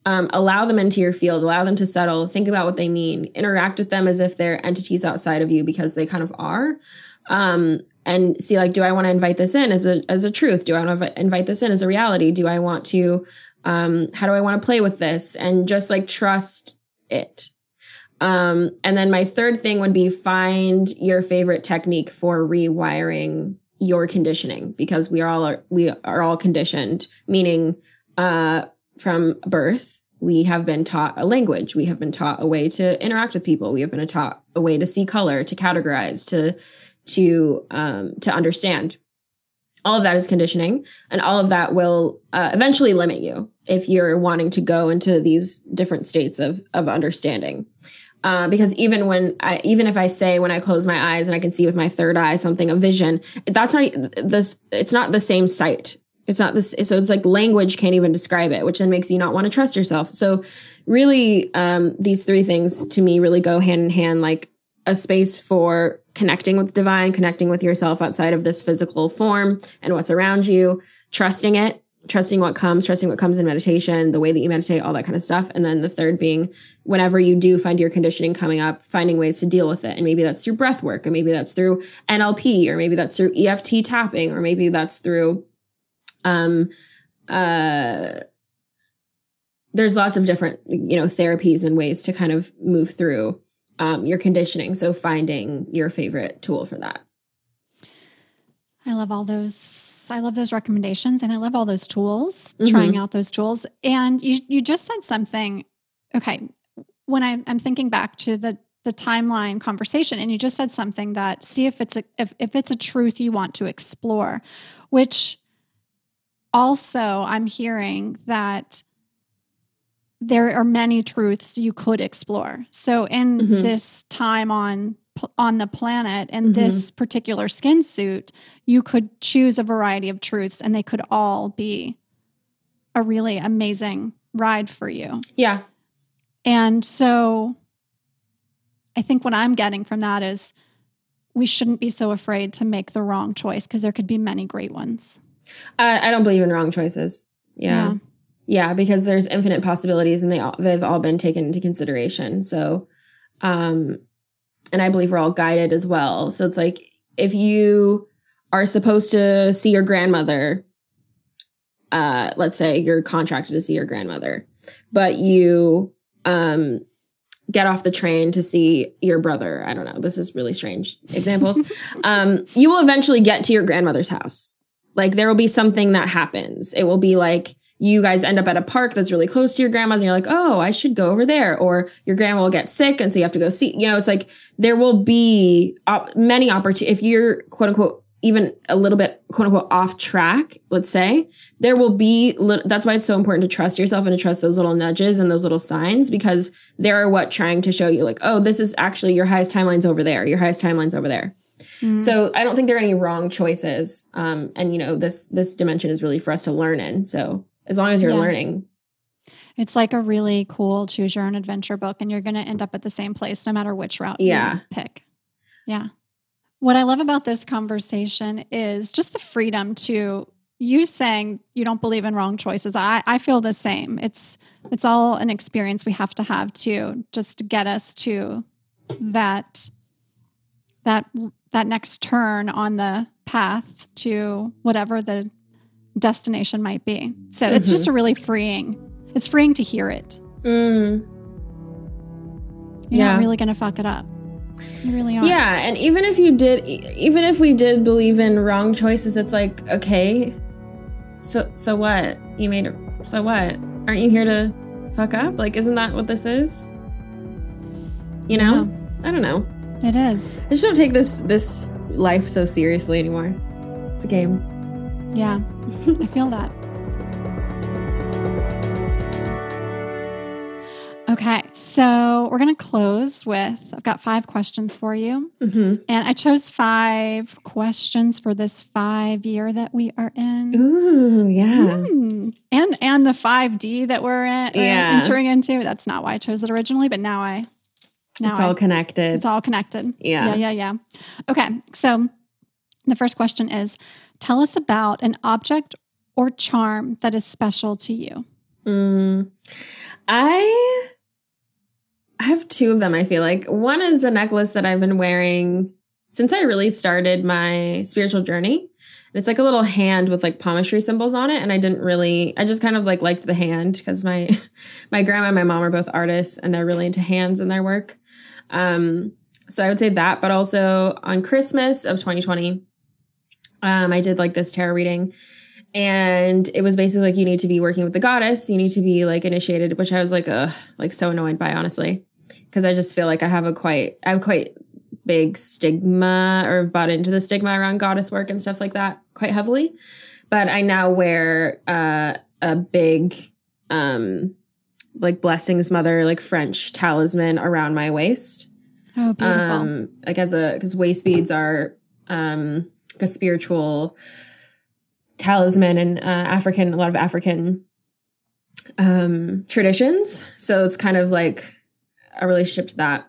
Um, allow them into your field, allow them to settle, think about what they mean, interact with them as if they're entities outside of you because they kind of are. Um, and see, like, do I want to invite this in as a, as a truth? Do I want to invite this in as a reality? Do I want to, Um, how do I want to play with this? And just like trust it. Um, and then my third thing would be find your favorite technique for rewiring your conditioning because we are all we are all conditioned, meaning uh, from birth we have been taught a language, we have been taught a way to interact with people, we have been taught a way to see color, to categorize, to to um, to understand. All of that is conditioning, and all of that will uh, eventually limit you if you're wanting to go into these different states of of understanding. Uh, because even when I, even if I say when I close my eyes and I can see with my third eye something, a vision, that's not this, it's not the same sight. It's not this. So it's like language can't even describe it, which then makes you not want to trust yourself. So really, um, these three things to me really go hand in hand, like a space for connecting with divine, connecting with yourself outside of this physical form and what's around you, trusting it, trusting what comes, trusting what comes in meditation, the way that you meditate, all that kind of stuff. And then the third being whenever you do find your conditioning coming up, finding ways to deal with it. And maybe that's through breath work, or maybe that's through NLP, or maybe that's through EFT tapping, or maybe that's through, um, uh, there's lots of different, you know, therapies and ways to kind of move through um, your conditioning. So finding your favorite tool for that. I love all those I love those recommendations and I love all those tools, mm-hmm. trying out those tools. And you you just said something. Okay, when I, I'm thinking back to the the timeline conversation, and you just said something that see if it's a if, if it's a truth you want to explore, which also I'm hearing that there are many truths you could explore. So in mm-hmm. this time on on the planet in mm-hmm. this particular skin suit, you could choose a variety of truths and they could all be a really amazing ride for you. Yeah. And so I think what I'm getting from that is we shouldn't be so afraid to make the wrong choice because there could be many great ones. Uh, I don't believe in wrong choices. Yeah. yeah. yeah. because there's infinite possibilities and they all, they've all been taken into consideration. So um and I believe we're all guided as well. So it's like if you are supposed to see your grandmother, uh, let's say you're contracted to see your grandmother, but you um, get off the train to see your brother. I don't know. This is really strange examples. *laughs* um, you will eventually get to your grandmother's house. Like there will be something that happens. It will be like you guys end up at a park that's really close to your grandma's and you're like, oh, I should go over there. Or your grandma will get sick and so you have to go see, you know, it's like there will be op- many opportunities. If you're quote unquote even a little bit quote unquote off track, let's say, there will be, li- that's why it's so important to trust yourself and to trust those little nudges and those little signs because they're what trying to show you like, oh, this is actually your highest timeline's over there. Your highest timeline's over there. Mm-hmm. So I don't think there are any wrong choices. Um, and you know, this, this dimension is really for us to learn in. So as long as you're yeah. learning. It's like a really cool choose your own adventure book, and you're going to end up at the same place no matter which route yeah. you pick. Yeah. What I love about this conversation is just the freedom to you saying you don't believe in wrong choices. I, I feel the same. It's it's all an experience we have to have to just get us to that that that next turn on the path to whatever the destination might be. So mm-hmm. it's just mm-hmm. a really freeing. It's freeing to hear it. Mm. You're yeah. not really going to fuck it up. You really are. Yeah, and even if you did, even if we did believe in wrong choices, it's like okay, so so what? You made. So what? Aren't you here to fuck up? Like, isn't that what this is? You know? Yeah. I don't know. It is. I just don't take this this life so seriously anymore. It's a game. Yeah, *laughs* I feel that. Okay, so we're going to close with I've got five questions for you. Mm-hmm. And I chose five questions for this five year that we are in. Ooh, yeah. Mm. And and the 5D that we're in, yeah. entering into. That's not why I chose it originally, but now I now It's all I, connected. It's all connected. Yeah. Yeah, yeah, yeah. Okay, so the first question is Tell us about an object or charm that is special to you. Mm, I have two of them, I feel like. One is a necklace that I've been wearing since I really started my spiritual journey. It's like a little hand with like palmistry symbols on it. And I didn't really, I just kind of like liked the hand because my, *laughs* my grandma and my mom are both artists and they're really into hands in their work. Um, so I would say that, but also on Christmas of 2020, um, I did like this tarot reading and it was basically like you need to be working with the goddess, you need to be like initiated, which I was like, uh, like so annoyed by honestly, because I just feel like I have a quite, I have quite big stigma or have bought into the stigma around goddess work and stuff like that quite heavily. But I now wear uh, a big, um, like blessings mother, like French talisman around my waist. Oh, beautiful. Um, like as a, because waist beads are um, like a spiritual talisman and uh, African, a lot of African um, traditions. So it's kind of like a relationship to that.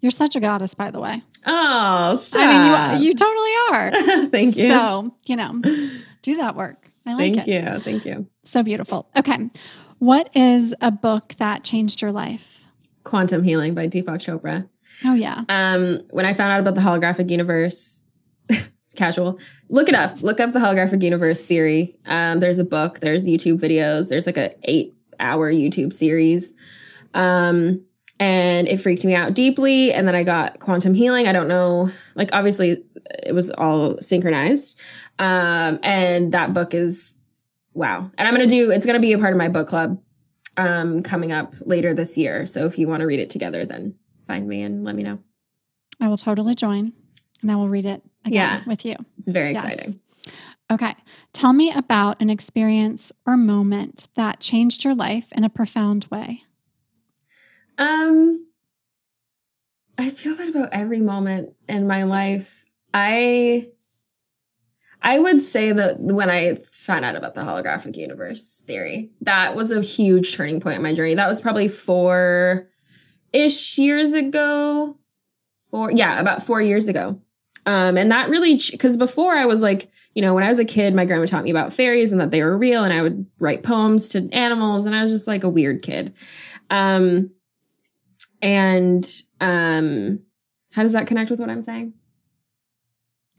You're such a goddess, by the way. Oh, stop. I mean, you, you totally are. *laughs* Thank you. So, you know, do that work. I like Thank it. you. Thank you. So beautiful. Okay. What is a book that changed your life? Quantum Healing by Deepak Chopra. Oh, yeah. Um, when I found out about the holographic universe, *laughs* it's casual. Look it up. Look up the holographic universe theory. Um, there's a book. There's YouTube videos. There's like a eight hour YouTube series. Um, and it freaked me out deeply. And then I got quantum healing. I don't know, like obviously it was all synchronized. Um, and that book is wow. And I'm gonna do. It's gonna be a part of my book club um, coming up later this year. So if you want to read it together, then find me and let me know. I will totally join and I will read it again Yeah. with you. It's very Yes. exciting. Okay. Tell me about an experience or moment that changed your life in a profound way. Um, I feel that about every moment in my life. I I would say that when I found out about the holographic universe theory, that was a huge turning point in my journey. That was probably four ish years ago. Four, yeah, about four years ago. Um, and that really, because before I was like, you know, when I was a kid, my grandma taught me about fairies and that they were real, and I would write poems to animals, and I was just like a weird kid. Um, and um, how does that connect with what I'm saying?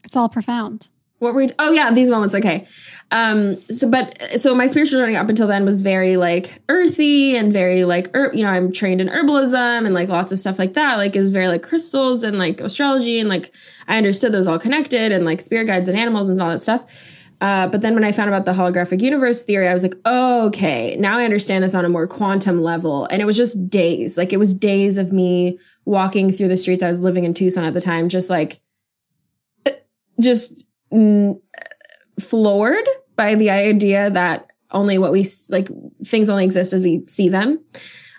It's all profound. What were we, oh yeah, these moments. Okay. Um, so, but, so my spiritual journey up until then was very like earthy and very like, herb, you know, I'm trained in herbalism and like lots of stuff like that, like is very like crystals and like astrology. And like, I understood those all connected and like spirit guides and animals and all that stuff. Uh, but then when I found about the holographic universe theory, I was like, okay, now I understand this on a more quantum level. And it was just days. Like it was days of me walking through the streets. I was living in Tucson at the time, just like, just mm, floored by the idea that only what we like things only exist as we see them.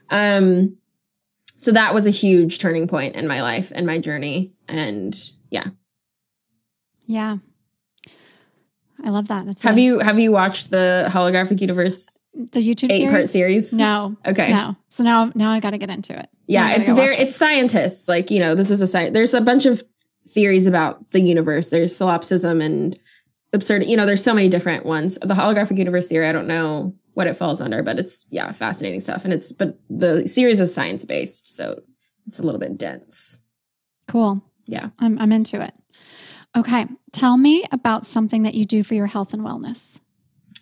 Um, so that was a huge turning point in my life and my journey. And yeah, Yeah. I love that. That's have a- you have you watched the holographic universe the YouTube eight part series? series? No. Okay. No. So now now I got to get into it. Yeah, Now I gotta it's go very it. it's scientists. Like, you know, this is a science. There's a bunch of theories about the universe. There's solipsism and absurd, you know, there's so many different ones. The holographic universe theory, I don't know what it falls under, but it's yeah, fascinating stuff. And it's but the series is science based, so it's a little bit dense. cool. Yeah. I'm I'm into it. Okay. Tell me about something that you do for your health and wellness.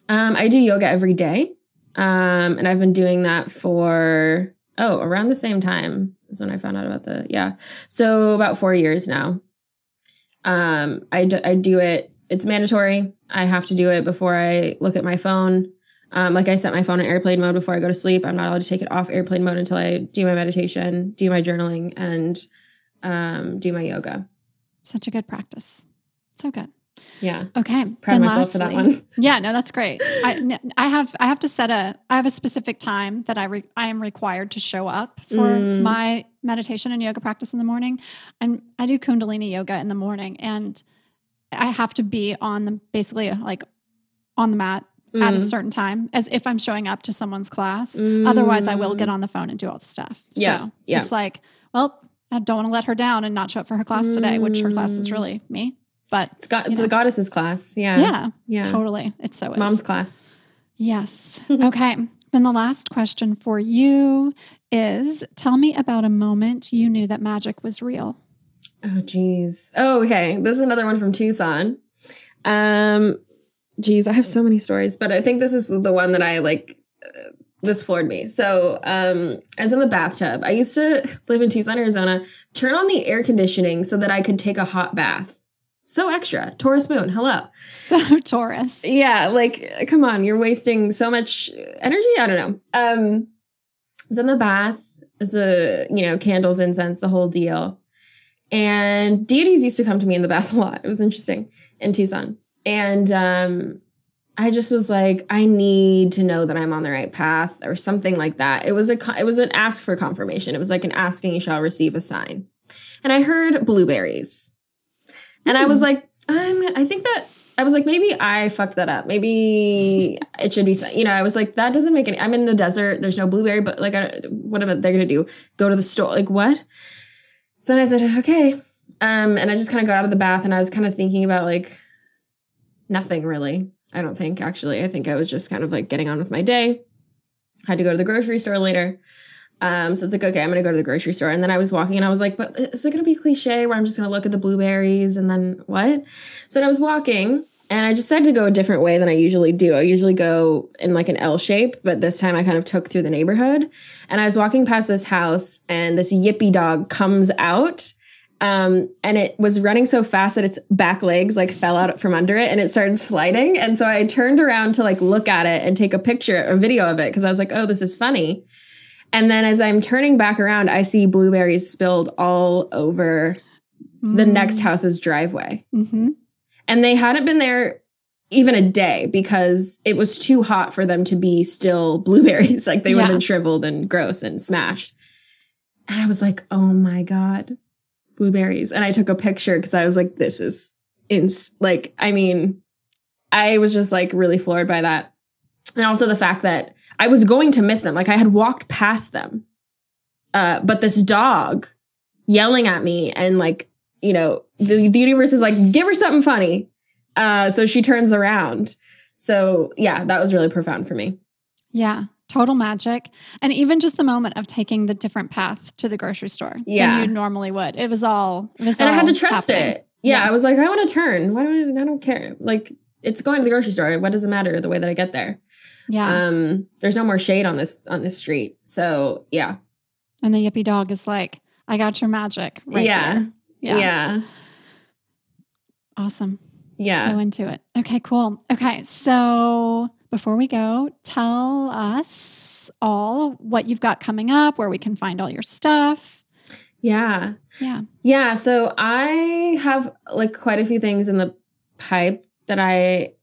Um, I do yoga every day. Um, and I've been doing that for oh, around the same time is when I found out about the yeah. So about four years now. Um, I I do it. It's mandatory. I have to do it before I look at my phone. Um, like I set my phone in airplane mode before I go to sleep. I'm not allowed to take it off airplane mode until I do my meditation, do my journaling, and um, do my yoga. Such a good practice. So good. Yeah, Okay. proud myself for that one. *laughs* Yeah, no, that's great. I, I have I have to set a I have a specific time that I re, I am required to show up for Mm. my meditation and yoga practice in the morning, and I do Kundalini yoga in the morning, and I have to be on the basically like on the mat at a Mm. certain time as if I'm showing up to someone's class. Otherwise, I will get on the phone and do all the stuff. Yeah, so yeah. it's like, well, I don't want to let her down and not show up for her class today, which her class is Mm. really me. But It's got You it's know. the goddesses class. Yeah, yeah, yeah. totally, It's so is. Mom's class. Yes. *laughs* Okay. then the last question for you is tell me about a moment you knew that magic was real. Oh, geez. Oh, okay. This is another one from Tucson. Um, geez, I have so many stories, but I think this is the one that I like. Uh, this floored me. So, um, I was in the bathtub. I used to live in Tucson, Arizona. Turn on the air conditioning so that I could take a hot bath. So extra. Taurus moon. Hello. So *laughs* Taurus. Yeah, like come on, you're wasting so much energy. I don't know. Um, I was in the bath. It's a you know candles, incense, the whole deal. And deities used to come to me in the bath *laughs* a lot. It was interesting in Tucson. And um, I just was like, I need to know that I'm on the right path or something like that. It was a it was an ask for confirmation. It was like an asking you shall receive a sign. And I heard blueberries. And. I was hmm. like, I'm I think that I was like, maybe I fucked that up. Maybe it should be, you know, I was like, that doesn't make any, I'm in the desert. There's no blueberry, but like, I, what am I, they're going to do? Go to the store. Like, what? So then I said, okay. Um, and I just kind of got out of the bath and I was kind of thinking about like nothing really. I don't think actually. I think I was just kind of like getting on with my day. I had to go to the grocery store later. Um, so it's like, okay, I'm gonna go to the grocery store. And then I was walking and I was like, but is it gonna be cliche where I'm just gonna look at the blueberries and then what? So I was walking and I decided to go a different way than I usually do. I usually go in like an L shape, but this time I kind of took through the neighborhood. And I was walking past this house and this yippy dog comes out um, and it was running so fast that its back legs like fell out from under it and it started sliding. And so I turned around to like look at it and take a picture, a video of it, because I was like, oh, this is funny. And then as I'm turning back around, I see blueberries spilled all over mm. the next house's driveway. Mm-hmm. And they hadn't been there even a day because it was too hot for them to be still *laughs* blueberries. like they yeah. would have been shriveled and gross and smashed. And I was like, oh my God, blueberries. And I took a picture because I was like, this is ins like, I mean, I was just like really floored by that. And also the fact that I was going to miss them. Like I had walked past them. Uh, but this dog yelling at me and like, you know, the, the universe is like, give her something funny. Uh, so she turns around. So yeah, that was really profound for me. Yeah total magic. And even just the moment of taking the different path to the grocery store yeah. than you normally would. It was all, it was and all I had to trust happening. it. Yeah, yeah, I was like, I want to turn. Why do I, I don't care. Like it's going to the grocery store. What does it matter the way that I get there? Yeah. Um, there's no more shade on this, on this street. So yeah. And the yippy dog is like, I got your magic. Right yeah. yeah. Yeah. Awesome. Yeah. So into it. Okay, cool. Okay. So before we go, tell us all what you've got coming up, where we can find all your stuff. Yeah. Yeah. Yeah. So I have like quite a few things in the pipe that I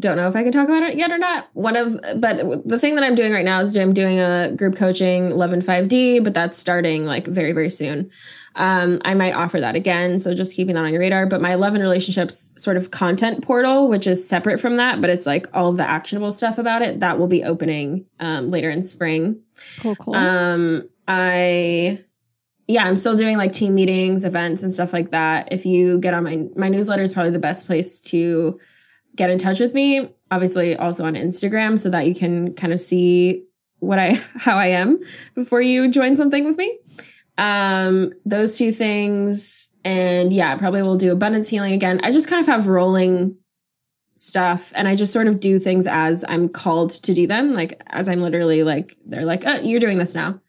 don't know if I can talk about it yet or not. One of, but the thing that I'm doing right now is I'm doing a group coaching 11 5D, but that's starting like very, very soon. Um, I might offer that again. So just keeping that on your radar. But my 11 relationships sort of content portal, which is separate from that, but it's like all of the actionable stuff about it, that will be opening um, later in spring. Cool, cool. Um, I, yeah, I'm still doing like team meetings, events, and stuff like that. If you get on my my newsletter, is probably the best place to get in touch with me. Obviously, also on Instagram so that you can kind of see what I *laughs* how I am before you join something with me. Um, those two things, and yeah, probably will do abundance healing again. I just kind of have rolling stuff and I just sort of do things as I'm called to do them. Like as I'm literally like, they're like, oh, you're doing this now.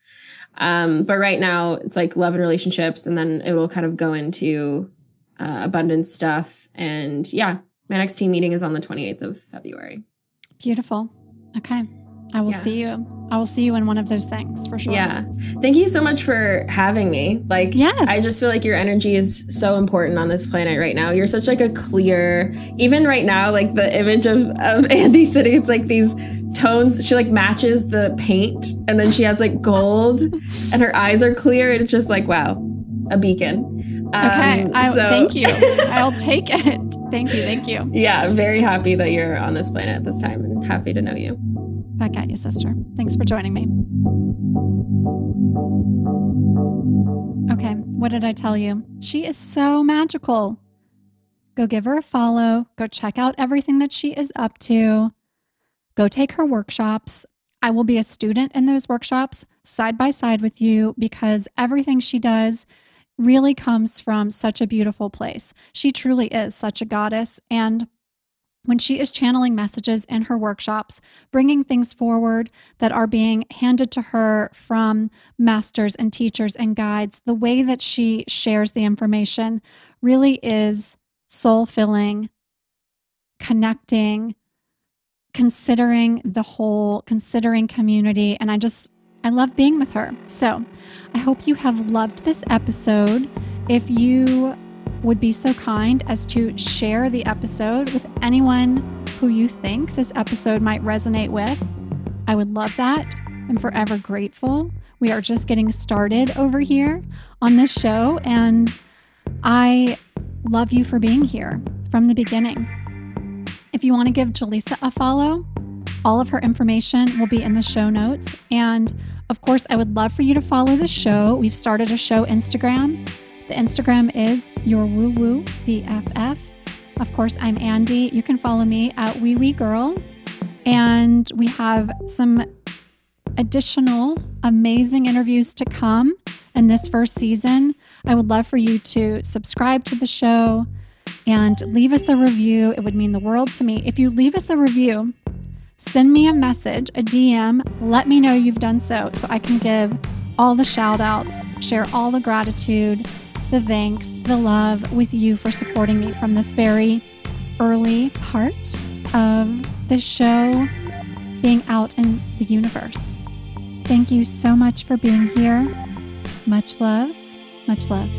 Um, but right now it's like love and relationships, and then it will kind of go into uh, abundance stuff. And yeah, my next team meeting is on the 28th of February. Beautiful. Okay. I will yeah. see you. I will see you in one of those things for sure. Yeah. Thank you so much for having me. Like yes. I just feel like your energy is so important on this planet right now. You're such like a clear even right now, like the image of, of *laughs* Andy sitting, it's like these tones. She like matches the paint and then she has like gold and her eyes are clear. And it's just like, wow, a beacon. Okay. Um, I, so. Thank you. *laughs* I'll take it. Thank you. Thank you. Yeah. Very happy that you're on this planet at this time and happy to know you. Back at you, sister. Thanks for joining me. Okay. What did I tell you? She is so magical. Go give her a follow. Go check out everything that she is up to. Go take her workshops. I will be a student in those workshops side by side with you because everything she does really comes from such a beautiful place. She truly is such a goddess. And when she is channeling messages in her workshops, bringing things forward that are being handed to her from masters and teachers and guides, the way that she shares the information really is soul filling, connecting, considering the whole, considering community. And I just, I love being with her. So I hope you have loved this episode. If you would be so kind as to share the episode with anyone who you think this episode might resonate with, I would love that. I'm forever grateful. We are just getting started over here on this show, and I love you for being here from the beginning. If you want to give Jaliessa a follow, all of her information will be in the show notes. And of course, I would love for you to follow the show. We've started a show Instagram. The Instagram is your woo woo BFF. Of course, I'm Andy. You can follow me at Oui We Girl. And we have some additional amazing interviews to come in this first season. I would love for you to subscribe to the show and leave us a review. It would mean the world to me. If you leave us a review, send me a message, a DM, let me know you've done so so I can give all the shout outs, share all the gratitude, the thanks, the love with you for supporting me from this very early part of the show being out in the universe. Thank you so much for being here. Much love. Much love.